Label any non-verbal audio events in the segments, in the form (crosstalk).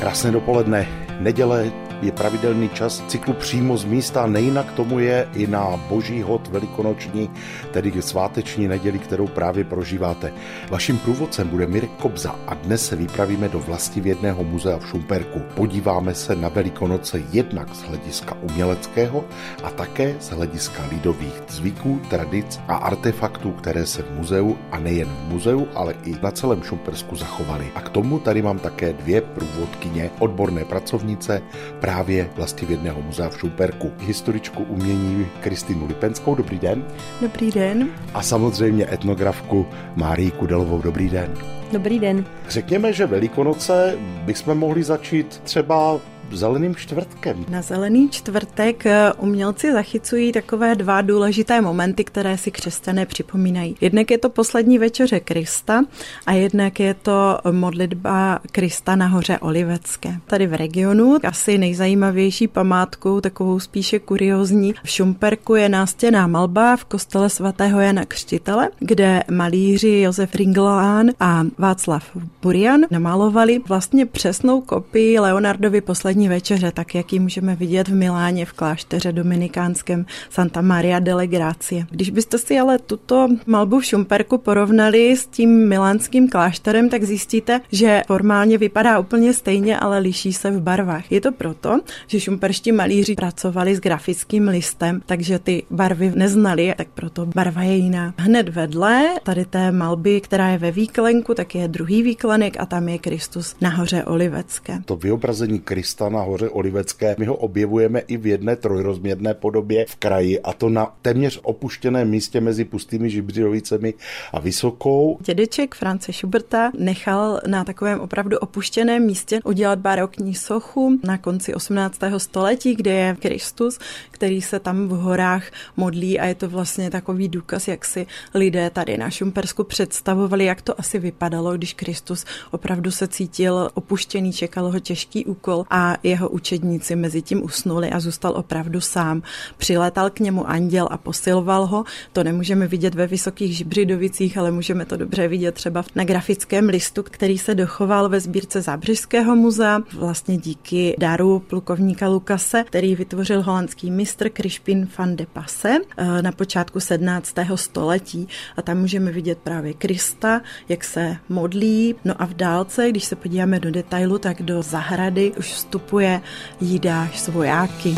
Krásné dopoledne. Neděle je pravidelný čas cyklu přímo z místa, nejinak tomu je i na boží hod velikonoční, tedy sváteční neděli, kterou právě prožíváte. Vaším průvodcem bude Mirek Kobza a dnes se vypravíme do vlastivědného muzea v Šumperku. Podíváme se na Velikonoce jednak z hlediska uměleckého a také z hlediska lidových zvyků, tradic a artefaktů, které se v muzeu a nejen v muzeu, ale i na celém Šumpersku zachovaly. A k tomu tady mám také dvě průvodkyně, odborné pracovnice, právě vlastivědného muzea v Šumperku. Historičku umění Kristýnu Lipenskou, dobrý den. Dobrý den. A samozřejmě etnografku Márii Kudelovou, dobrý den. Dobrý den. Řekněme, že Velikonoce bychom mohli začít třeba zeleným čtvrtkem. Na zelený čtvrtek eh, umělci zachycují takové dva důležité momenty, které si křesťané připomínají. Jednak je to poslední večeře Krista a jednak je to modlitba Krista na hoře Olivecké. Tady v regionu asi nejzajímavější památkou, takovou spíše kuriozní, v Šumperku je nástěná malba v kostele svatého Jana Křtitele, kde malíři Josef Ringlán a Václav Burian namalovali vlastně přesnou kopii Leonardovy poslední poslední večeře, tak jak ji můžeme vidět v Miláně v klášteře dominikánském Santa Maria delle Grazie. Když byste si ale tuto malbu v Šumperku porovnali s tím milánským klášterem, tak zjistíte, že formálně vypadá úplně stejně, ale liší se v barvách. Je to proto, že šumperští malíři pracovali s grafickým listem, takže ty barvy neznali, tak proto barva je jiná. Hned vedle tady té malby, která je ve výklenku, tak je druhý výklenek a tam je Kristus nahoře Olivecké. To vyobrazení Krista na hoře Olivecké. My ho objevujeme i v jedné trojrozměrné podobě v kraji a to na téměř opuštěném místě mezi pustými Žibřilovicemi a Vysokou. Dědeček France Schuberta nechal na takovém opravdu opuštěném místě udělat barokní sochu na konci 18. století, kde je Kristus, který se tam v horách modlí a je to vlastně takový důkaz, jak si lidé tady na Šumpersku představovali, jak to asi vypadalo, když Kristus opravdu se cítil opuštěný, čekal ho těžký úkol a jeho učedníci mezi tím usnuli a zůstal opravdu sám. Přiletal k němu anděl a posiloval ho. To nemůžeme vidět ve Vysokých Žibřidovicích, ale můžeme to dobře vidět třeba na grafickém listu, který se dochoval ve sbírce Zábřižského muzea, vlastně díky daru plukovníka Lukase, který vytvořil holandský mistr Krišpin van de Passe eh, na počátku 17. století. A tam můžeme vidět právě Krista, jak se modlí. No a v dálce, když se podíváme do detailu, tak do zahrady už vstupuje vstupuje jídáš s vojáky.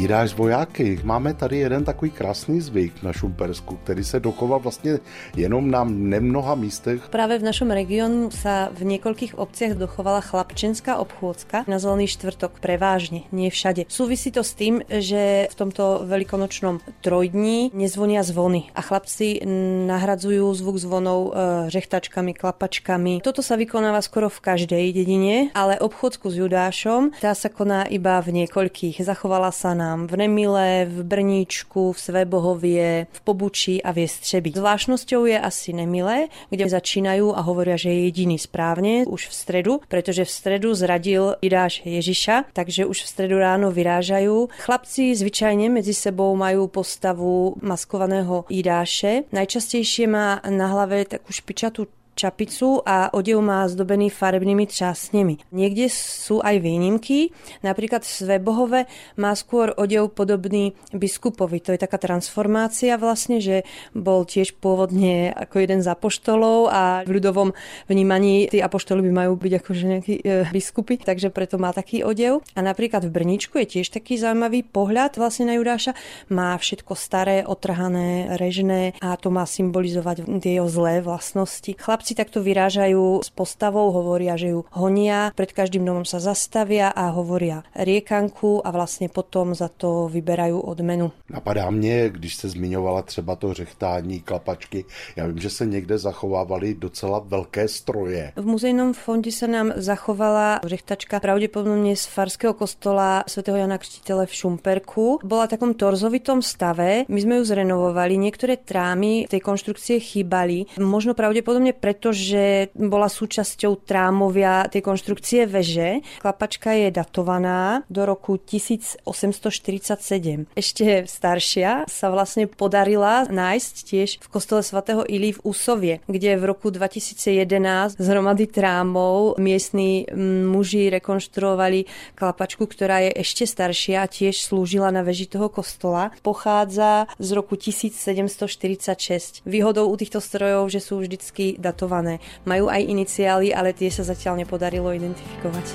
Jídáš vojáky. Máme tady jeden takový krásný zvyk na Šumpersku, který se dochoval vlastně jenom na nemnoha místech. Právě v našem regionu se v několikých obcích dochovala chlapčenská obchůdzka na zelený čtvrtok prevážně, nie všade. Súvisí to s tím, že v tomto velikonočnom trojdní nezvonia zvony a chlapci nahradzujú zvuk zvonov e, řechtačkami, klapačkami. Toto sa vykonáva skoro v každej dedine, ale obchodsku s Judášom tá sa koná iba v niekoľkých. Zachovala sa na nám v Nemile, v Brníčku, v Svebohově, v Pobučí a v Jestřebí. Zvláštnosťou je asi Nemile, kde začínají a hovoria, že je jediný správně už v středu, protože v středu zradil Jidáš Ježiša, takže už v středu ráno vyrážají. Chlapci zvyčajně mezi sebou mají postavu maskovaného Jidáše. Najčastější má na hlavě takovou špičatú čapicu a odev má zdobený farebnými třásněmi. Niekde sú aj výnimky, napríklad v Svebohove má skôr odev podobný biskupovi. To je taká transformácia vlastne, že bol tiež pôvodne ako jeden z apoštolov a v ľudovom vnímaní tí apoštoli by majú byť akože nejakí e, biskupy, takže preto má taký odev. A napríklad v Brničku je tiež taký zaujímavý pohľad vlastne na Judáša. Má všetko staré, otrhané, režné a to má symbolizovať jeho zlé vlastnosti. Chlapci Chlapci takto vyrážajú s postavou, hovoria, že ju honia, pred každým domom sa zastavia a hovoria riekanku a vlastně potom za to vyberají odmenu. Napadá mě, když se zmiňovala třeba to řechtání, klapačky, já vím, že se někde zachovávaly docela velké stroje. V muzejnom fonde se nám zachovala řechtačka pravděpodobně z farského kostola svätého Jana Křtitele v Šumperku. Bola v takom torzovitom stave, my sme ju zrenovovali, niektoré trámy tej konštrukcie chýbali, možno pravdepodobne pre pretože bola súčasťou trámovia tej konštrukcie veže. Klapačka je datovaná do roku 1847. Ešte staršia sa vlastne podarila nájsť tiež v kostole svätého Ilí v Úsovie, kde v roku 2011 z hromady trámov miestni muži rekonštruovali klapačku, ktorá je ešte staršia a tiež slúžila na veži toho kostola. Pochádza z roku 1746. Výhodou u týchto strojov, že sú vždycky datované. Majú aj iniciály, ale tie sa zatiaľ nepodarilo identifikovať.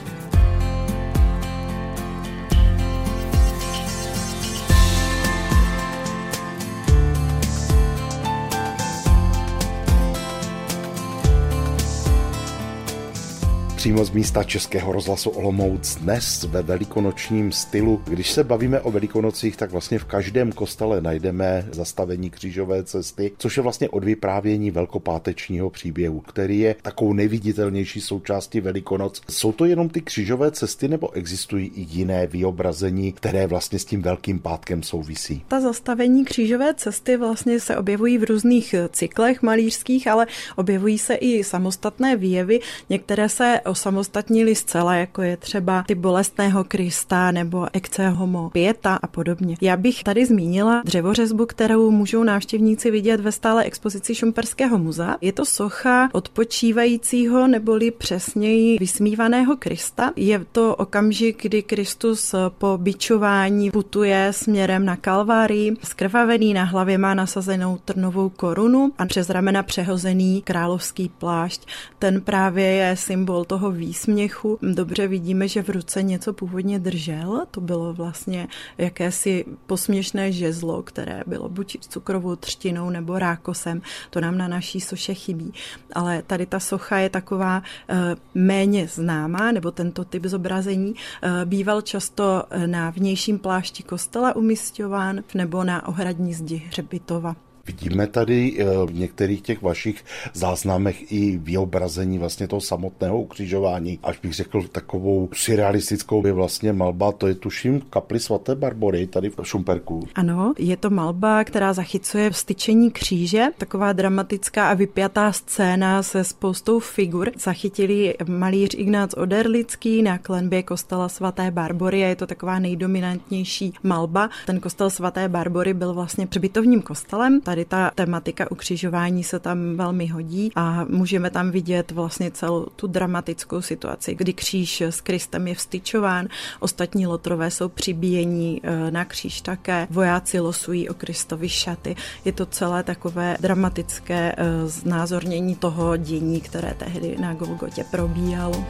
Přímo z místa Českého rozhlasu Olomouc dnes ve velikonočním stylu. Když se bavíme o velikonocích, tak vlastně v každém kostele najdeme zastavení křížové cesty, což je vlastně od vyprávění velkopátečního příběhu, který je takovou nejviditelnější součástí velikonoc. Jsou to jenom ty křížové cesty nebo existují i jiné vyobrazení, které vlastně s tím velkým pátkem souvisí? Ta zastavení křížové cesty vlastně se objevují v různých cyklech malířských, ale objevují se i samostatné výjevy. Některé se osamostatnili zcela, jako je třeba ty bolestného Krista nebo Ecce Homo Pieta a podobně. Já bych tady zmínila dřevořezbu, kterou můžou návštěvníci vidět ve stále expozici Šumperského muzea. Je to socha odpočívajícího neboli přesněji vysmívaného Krista. Je to okamžik, kdy Kristus po bičování putuje směrem na Kalvárii. Skrvavený na hlavě má nasazenou trnovou korunu a přes ramena přehozený královský plášť. Ten právě je symbol toho toho výsměchu dobře vidíme, že v ruce něco původně držel. To bylo vlastně jakési posměšné žezlo, které bylo buď cukrovou třtinou nebo rákosem. To nám na naší soše chybí. Ale tady ta socha je taková eh, méně známá, nebo tento typ zobrazení eh, býval často na vnějším plášti kostela umistován nebo na ohradní zdi hřbitova. Vidíme tady eh, v některých těch vašich záznamech i vyobrazení vlastně toho samotného ukřižování. Až bych řekl takovou surrealistickou je vlastně malba, to je tuším kapli svaté Barbory tady v Šumperku. Ano, je to malba, která zachycuje vstyčení kříže, taková dramatická a vypjatá scéna se spoustou figur. Zachytili malíř Ignác Oderlický na klenbě kostela svaté Barbory a je to taková nejdominantnější malba. Ten kostel svaté Barbory byl vlastně přebytovním kostelem. Tady tady ta tematika ukřižování se tam velmi hodí a můžeme tam vidět vlastně celou tu dramatickou situaci, kdy kříž s Kristem je vstyčován, ostatní lotrové jsou přibíjení e, na kříž také, vojáci losují o Kristovi šaty. Je to celé takové dramatické e, znázornění toho dění, které tehdy na Golgotě probíhalo.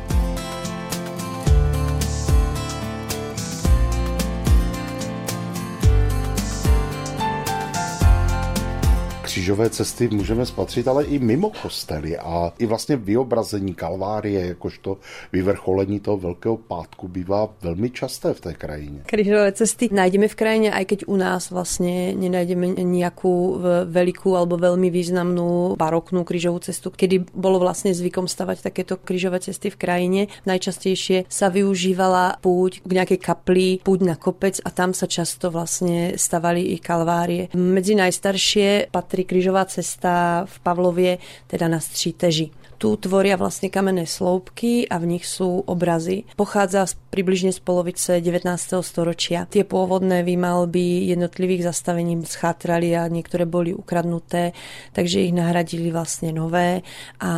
Křížové cesty můžeme spatřit, ale i mimo kostely a i vlastně vyobrazení Kalvárie, jakožto vyvrcholení toho Velkého pátku bývá velmi časté v té krajině. Křížové cesty najdeme v krajině, i keď u nás vlastně nenajdeme nějakou velikou alebo velmi významnou baroknou křížovou cestu, kdy bylo vlastně zvykom stavať takéto křížové cesty v krajině. Najčastejšie sa využívala púť k nějaké kapli, púť na kopec a tam sa často vlastně stavali i kalvárie. Medzi najstaršie patrí krížová cesta v Pavlově, teda na Stříteži. Tu tvoria vlastne kamenné sloupky a v nich sú obrazy. Pochádza približne z polovice 19. storočia. Tie pôvodné výmalby jednotlivých zastavení schátrali a niektoré boli ukradnuté, takže ich nahradili vlastne nové a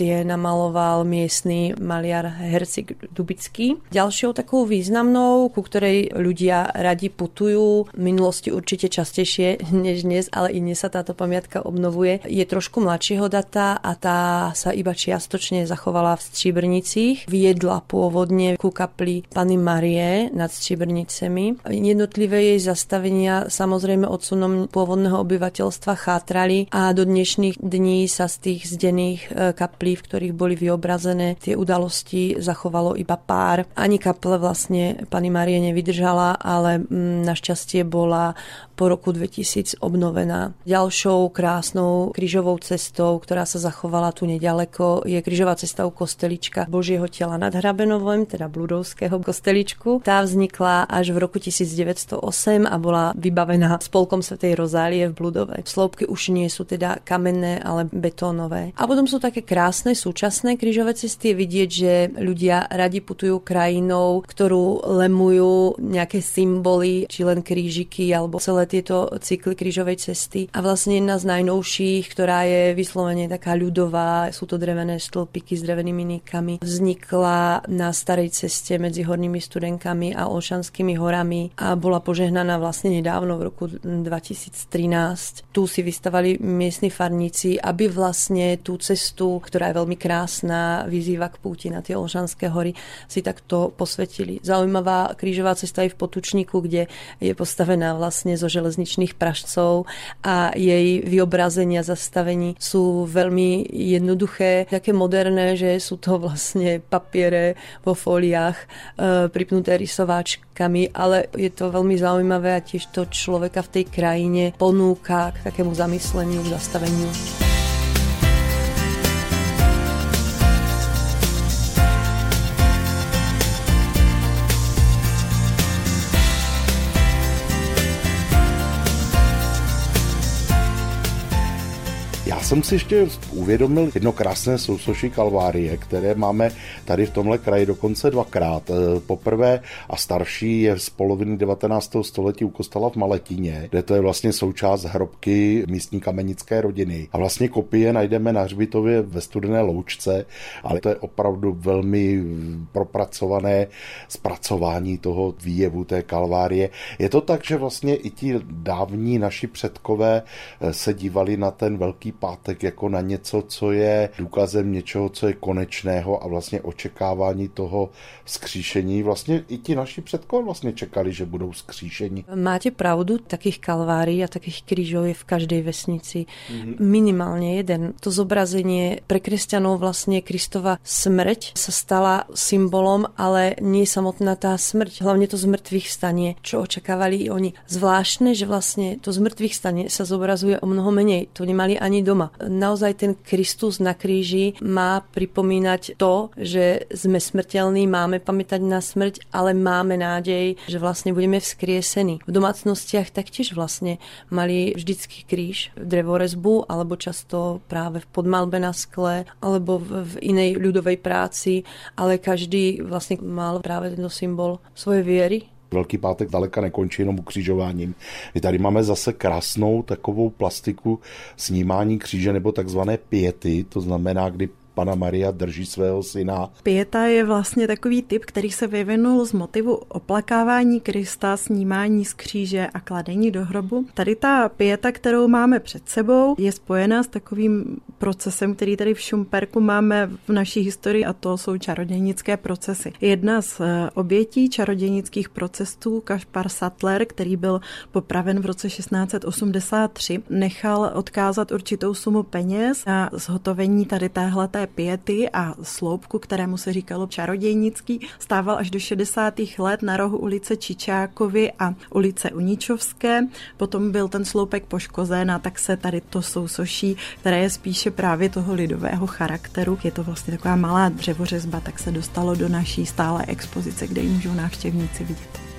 tie namaloval miestny maliar Hercik Dubický. Ďalšou takou významnou, ku ktorej ľudia radi putujú, v minulosti určite častejšie než dnes, ale i dnes sa táto pamiatka obnovuje, je trošku mladšieho data a tá sa iba čiastočne zachovala v Stříbrnicích. Viedla pôvodne ku kapli Pany Marie nad Stříbrnicemi. Jednotlivé jej zastavenia samozrejme odsunom pôvodného obyvateľstva chátrali a do dnešných dní sa z tých zdených e, kaplí, v ktorých boli vyobrazené tie udalosti, zachovalo iba pár. Ani kaple vlastne Pany Marie nevydržala, ale mm, našťastie bola po roku 2000 obnovená. Ďalšou krásnou krížovou cestou, ktorá sa zachovala tu nedia nedaleko je křižová cesta u kostelička Božího těla nad Hrabenovem, teda Bludovského kosteličku. Tá vznikla až v roku 1908 a bola vybavená spolkom Svetej Rozálie v Bludove. Sloupky už nie sú teda kamenné, ale betónové. A potom sú také krásne súčasné krížové cesty. Je vidieť, že ľudia radi putujú krajinou, ktorú lemujú nejaké symboly, či len krížiky, alebo celé tieto cykly krížovej cesty. A vlastne jedna z najnovších, ktorá je vyslovene taká ľudová, sú to drevené stĺpiky s drevenými nikami, vznikla na starej ceste medzi Hornými studenkami a Olšanskými horami a bola požehnaná vlastne nedávno v roku 2013. Tu si vystavali miestni farníci, aby vlastne tú cestu, ktorá je veľmi krásna, vyzýva k púti na tie Olšanské hory, si takto posvetili. Zaujímavá krížová cesta je v Potučníku, kde je postavená vlastne zo železničných pražcov a jej vyobrazenia zastavení sú veľmi jednoduché, také moderné, že sú to vlastne papiere vo fóliách e, pripnuté rysováčkami, ale je to veľmi zaujímavé a tiež to človeka v tej krajine ponúka k takému zamysleniu, k zastaveniu. Jsem si ještě uvědomil jedno krásné sousoší kalvárie, které máme tady v tomhle kraji dokonce dvakrát. E, poprvé a starší je z poloviny 19. století u kostela v Maletině, kde to je vlastně součást hrobky místní kamenické rodiny. A vlastně kopie najdeme na hřbitově ve studené loučce, ale to je opravdu velmi propracované zpracování toho výjevu té kalvárie. Je to tak, že vlastně i ti dávní naši předkové e, se dívali na ten velký pád pátek jako na něco, co je důkazem něčeho, co je konečného a vlastně očekávání toho skříšení. Vlastně i ti naši předkové vlastně čekali, že budou skříšení. Máte pravdu, takých kalvárií a takých krížov je v každej vesnici mm-hmm. minimálně jeden. To zobrazenie pre kresťanov vlastne Kristova smrť sa stala symbolom, ale nie samotná tá smrť, hlavne to zmrtvých stanie, čo očakávali i oni. Zvláštne, že vlastne to zmrtvých stanie sa zobrazuje o mnoho menej. To nemali ani doma. Naozaj ten Kristus na kríži má pripomínať to, že sme smrteľní, máme pamätať na smrť, ale máme nádej, že vlastne budeme vzkriesení. V domácnostiach taktiež vlastne mali vždycky kríž, drevorezbu, alebo často práve v podmalbe na skle, alebo v inej ľudovej práci, ale každý vlastne mal práve tento symbol svojej viery, Velký pátek daleka nekončí jenom ukřižováním. My tady máme zase krásnou takovou plastiku snímání kříže nebo takzvané pěty, to znamená, kdy Pana Maria drží svého syna. Pieta je vlastně takový typ, který se vyvinul z motivu oplakávání Krista, snímání z kříže a kladení do hrobu. Tady ta pieta, kterou máme před sebou, je spojená s takovým procesem, který tady v Šumperku máme v naší historii a to jsou čarodějnické procesy. Jedna z eh, obětí čarodějnických procesů, Kašpar Sattler, který byl popraven v roce 1683, nechal odkázat určitou sumu peněz na zhotovení tady téhleté piety a sloupku, kterému se říkalo čarodějnický, stával až do 60. let na rohu ulice Čičákovi a ulice Uničovské. Potom byl ten sloupek poškozen a tak se tady to sousoší, které je spíše právě toho lidového charakteru. Je to vlastně taková malá dřevořezba, tak se dostalo do naší stále expozice, kde ji můžou návštěvníci vidět.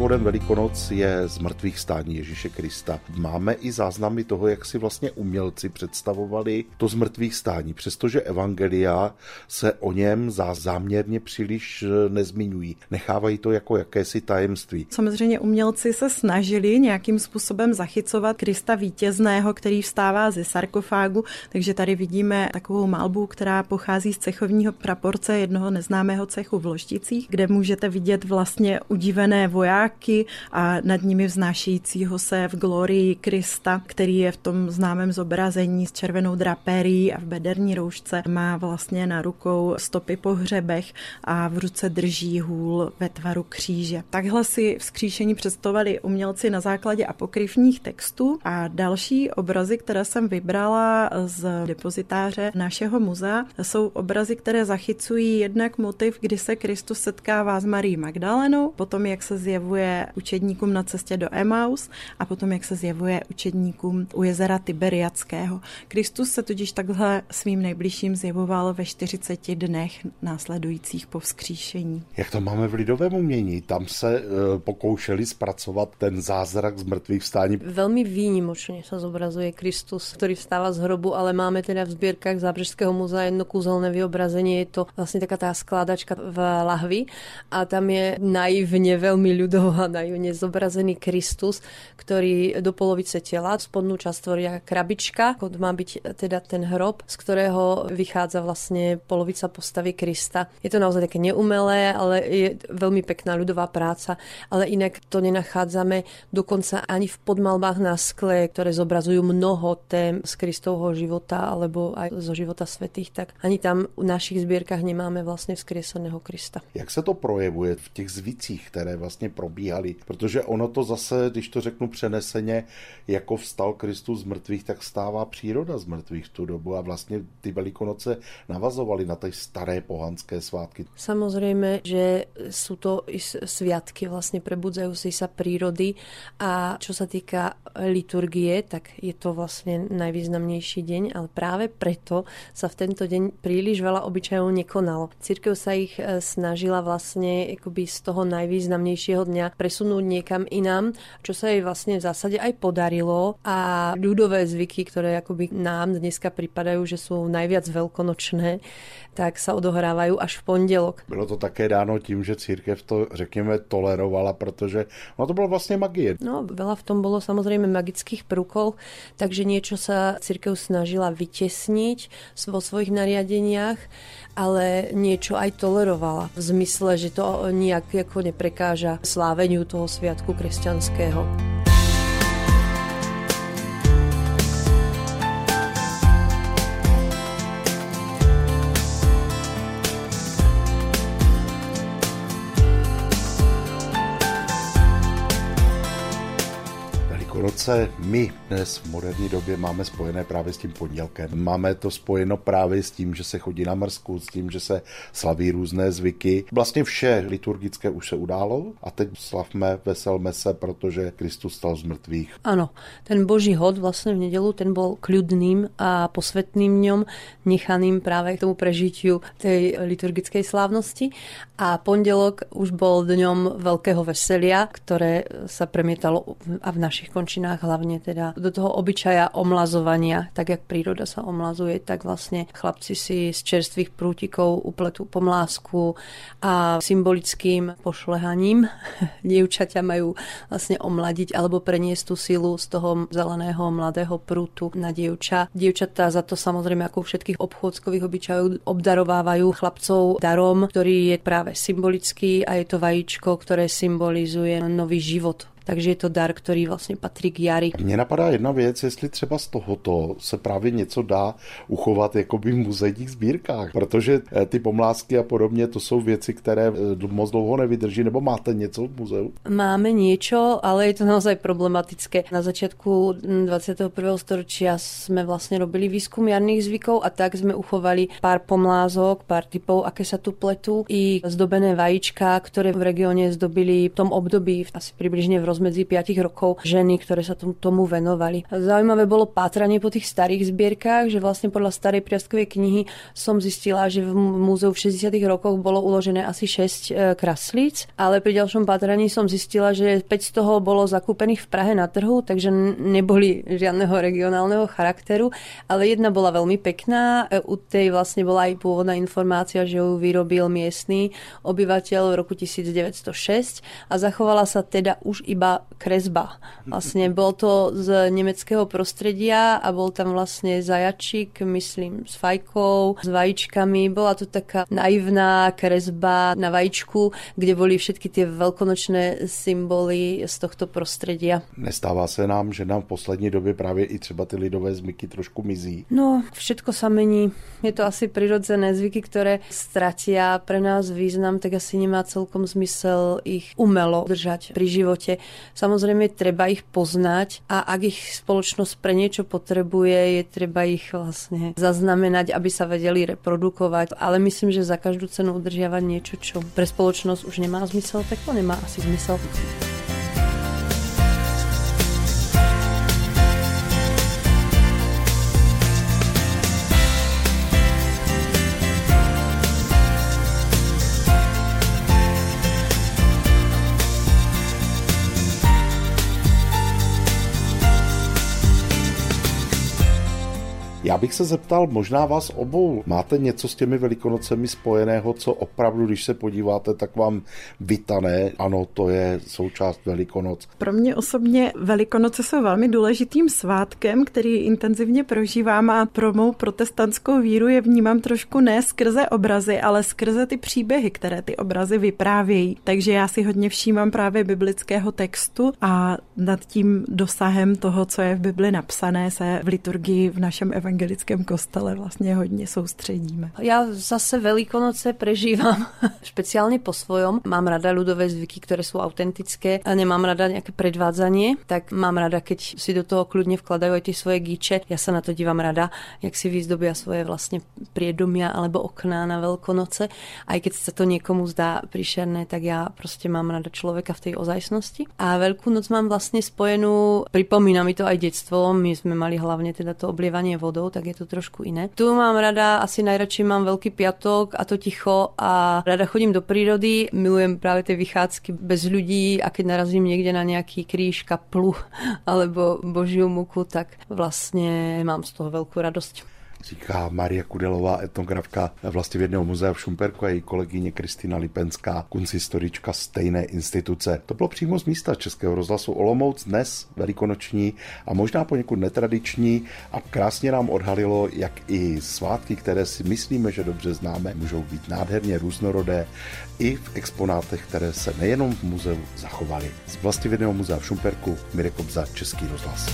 Bodem Velikonoc je z mrtvých stání Ježíše Krista. Máme i záznamy toho, jak si vlastně umělci představovali to z mrtvých stání, přestože evangelia se o něm záměrně příliš eh, nezmiňují. Nechávají to jako jakési tajemství. Samozřejmě umělci se snažili nějakým způsobem zachycovat Krista vítězného, který vstává ze sarkofágu, takže tady vidíme takovou malbu, která pochází z cechovního praporce jednoho neznámého cechu v Lošticích, kde můžete vidět vlastně udivené vojáky obláky a nad nimi vznášejícího se v glorii Krista, který je v tom známém zobrazení s červenou drapérií a v bederní roušce má vlastně na rukou stopy po hřebech a v ruce drží hůl ve tvaru kříže. Takhle si vzkříšení představovali umělci na základě apokryfních textů a další obrazy, které jsem vybrala z depozitáře našeho muzea, jsou obrazy, které zachycují jednak motiv, kdy se Kristus setkává s Marí Magdalenou, potom jak se zjevuje učedníkům na cestě do Emaus a potom jak se zjevuje učedníkům u jezera Tiberiackého. Kristus se tudíž takhle svým nejbližším zjevoval ve 40 dnech následujících po vzkříšení. Jak to máme v lidovém umění? Tam se e, pokoušeli zpracovat ten zázrak z mrtvých vstání. Velmi výnimočně se zobrazuje Kristus, který vstává z hrobu, ale máme teda v sbírkách Zábřežského muzea jedno kúzelné vyobrazení. Je to vlastně taká tá skládačka v lahvi a tam je naivně, velmi ľudovo a naivně zobrazený Kristus, který do polovice těla, spodnú časť tvoria krabička, má byť teda ten hrob, z ktorého vychádza vlastne polovica postavy Krista. Je to naozaj také neumelé, ale je veľmi pekná ľudová práca, ale inak to nenachádzame dokonca ani v podmalbách na skle, ktoré zobrazujú mnoho tém z Kristovho života alebo aj zo života svetých, tak ani tam v našich sbírkách nemáme vlastně vzkrieseného Krista. Jak se to projevuje v těch zvicích, které vlastně probíhaly? Protože ono to zase, když to řeknu přeneseně, jako vstal Kristus z mrtvých, tak stává příroda z mrtvých v tu dobu a vlastně ty velikonoce navazovaly na ty staré pohanské svátky. Samozřejmě, že jsou to i sviatky vlastně prebudzající se přírody a čo se týká liturgie, tak je to vlastně najvýznamnější deň, ale právě preto sa v tento deň príliš veľa obyčajov nekonalo. Církev sa ich e, snažila vlastne akoby z toho najvýznamnejšieho dňa presunúť niekam inám, čo sa jej vlastne v zásade aj podarilo a ľudové zvyky, ktoré akoby nám dneska pripadajú, že sú najviac veľkonočné, tak sa odohrávajú až v pondělok. Bylo to také dáno tím, že církev to, řekněme, tolerovala, protože no to bylo vlastně magie. No, veľa v tom bolo samozrejme magických prvkov, takže niečo sa církev snažila vytesniť vo svojich nariadeniach, ale niečo aj tolerovala v zmysle, že to nijak jako neprekáža sláveniu toho sviatku kresťanského. Vánoce my dnes v moderní době máme spojené právě s tím pondělkem. Máme to spojeno právě s tím, že se chodí na mrzku, s tím, že se slaví různé zvyky. Vlastně vše liturgické už se událo a teď slavme, veselme se, protože Kristus stal z mrtvých. Ano, ten boží hod vlastně v nedělu, ten byl kľudným a posvetným dňom, nechaným právě k tomu prežitiu tej liturgické slávnosti a pondelok už bol dňom veľkého veselia, ktoré sa premietalo a v našich končinách rodinách hlavně teda do toho obyčaja omlazovania, tak jak príroda sa omlazuje, tak vlastně chlapci si z čerstvých prútikov upletu pomlásku a symbolickým pošlehaním (laughs) dievčaťa majú vlastne omladiť alebo preniesť tú silu z toho zeleného mladého prútu na dievča. Dievčatá za to samozrejme ako u všetkých obchôdzkových obyčajov obdarovávajú chlapcov darom, ktorý je práve symbolický a je to vajíčko, ktoré symbolizuje nový život takže je to dar, který vlastně patří k jari. Mně napadá jedna věc, jestli třeba z tohoto se právě něco dá uchovat jakoby v muzejních sbírkách, protože eh, ty pomlásky a podobně, to jsou věci, které eh, moc dlouho nevydrží, nebo máte něco v muzeu? Máme něco, ale je to naozaj problematické. Na začátku 21. storočí jsme vlastně robili výzkum jarných zvykov a tak jsme uchovali pár pomlázok, pár typov, aké sa tu pletu, i zdobené vajíčka, které v regioně zdobili v tom období asi přibližně v rozmedzi 5 rokov ženy, ktoré sa tomu venovali. Zaujímavé bolo pátranie po tých starých zbierkách, že vlastne podľa starej priastkovej knihy som zistila, že v múzeu v 60 rokoch bolo uložené asi 6 e, kraslíc, ale pri ďalšom pátraní som zistila, že 5 z toho bolo zakúpených v Prahe na trhu, takže neboli žiadneho regionálneho charakteru, ale jedna bola veľmi pekná. E, u tej vlastne bola aj pôvodná informácia, že ju vyrobil miestny obyvateľ v roku 1906 a zachovala sa teda už iba bola kresba. Vlastne bol to z nemeckého prostredia a bol tam vlastne zajačík, myslím, s fajkou, s vajíčkami. Bola to taká naivná kresba na vajíčku, kde boli všetky tie veľkonočné symboly z tohto prostredia. Nestává se nám, že nám v poslední době právě i třeba ty lidové zvyky trošku mizí? No, všetko sa mení. Je to asi prirodzené zvyky, ktoré stratia pre nás význam, tak asi nemá celkom zmysel ich umelo držať pri živote. Samozrejme, treba ich poznať a ak ich spoločnosť pre niečo potrebuje, je treba ich vlastne zaznamenať, aby sa vedeli reprodukovať. Ale myslím, že za každú cenu udržiavať niečo, čo pre spoločnosť už nemá zmysel, tak to nemá asi zmysel. Bych se zeptal, možná vás obou, máte něco s těmi velikonocemi spojeného, co opravdu, když se podíváte, tak vám vytané, ano, to je součást Velikonoc. Pro mě osobně Velikonoce jsou velmi důležitým svátkem, který intenzivně prožívám a pro mou protestantskou víru je vnímám trošku ne skrze obrazy, ale skrze ty příběhy, které ty obrazy vyprávějí. Takže já si hodně všímám právě biblického textu a nad tím dosahem toho, co je v Bibli napsané, se v liturgii v našem evangeliu evangelickém kostele vlastně hodně soustředíme. Já zase Velikonoce prežívám (laughs) špeciálne po svojom. Mám rada ľudové zvyky, ktoré sú autentické a nemám rada nejaké predvádzanie, tak mám rada, keď si do toho kľudne vkladajú aj tie svoje gíče. Ja sa na to dívam rada, jak si vyzdobia svoje vlastne priedomia alebo okná na Veľkonoce. Aj keď sa to niekomu zdá príšerné, tak ja proste mám rada človeka v tej ozajstnosti. A Veľkú noc mám vlastne spojenú, pripomína mi to aj detstvo, my sme mali hlavne teda to oblievanie vodou náhodou, tak je to trošku iné. Tu mám rada, asi najradšej mám Veľký piatok a to ticho a rada chodím do prírody, milujem práve tie vychádzky bez ľudí a keď narazím niekde na nejaký kríž, kaplu (laughs) alebo božiu muku, tak vlastne mám z toho veľkú radosť říká Maria Kudelová, etnografka Vlastivědného muzea v Šumperku a její kolegyně Kristina Lipenská, kuncistorička stejné instituce. To bylo přímo z místa Českého rozhlasu Olomouc, dnes velikonoční a možná poněkud netradiční a krásně nám odhalilo, jak i svátky, které si myslíme, že dobře známe, můžou být nádherně různorodé i v exponátech, které se nejenom v muzeu zachovaly. Z Vlastivědného muzea v Šumperku Mirek Obza, Český rozhlas.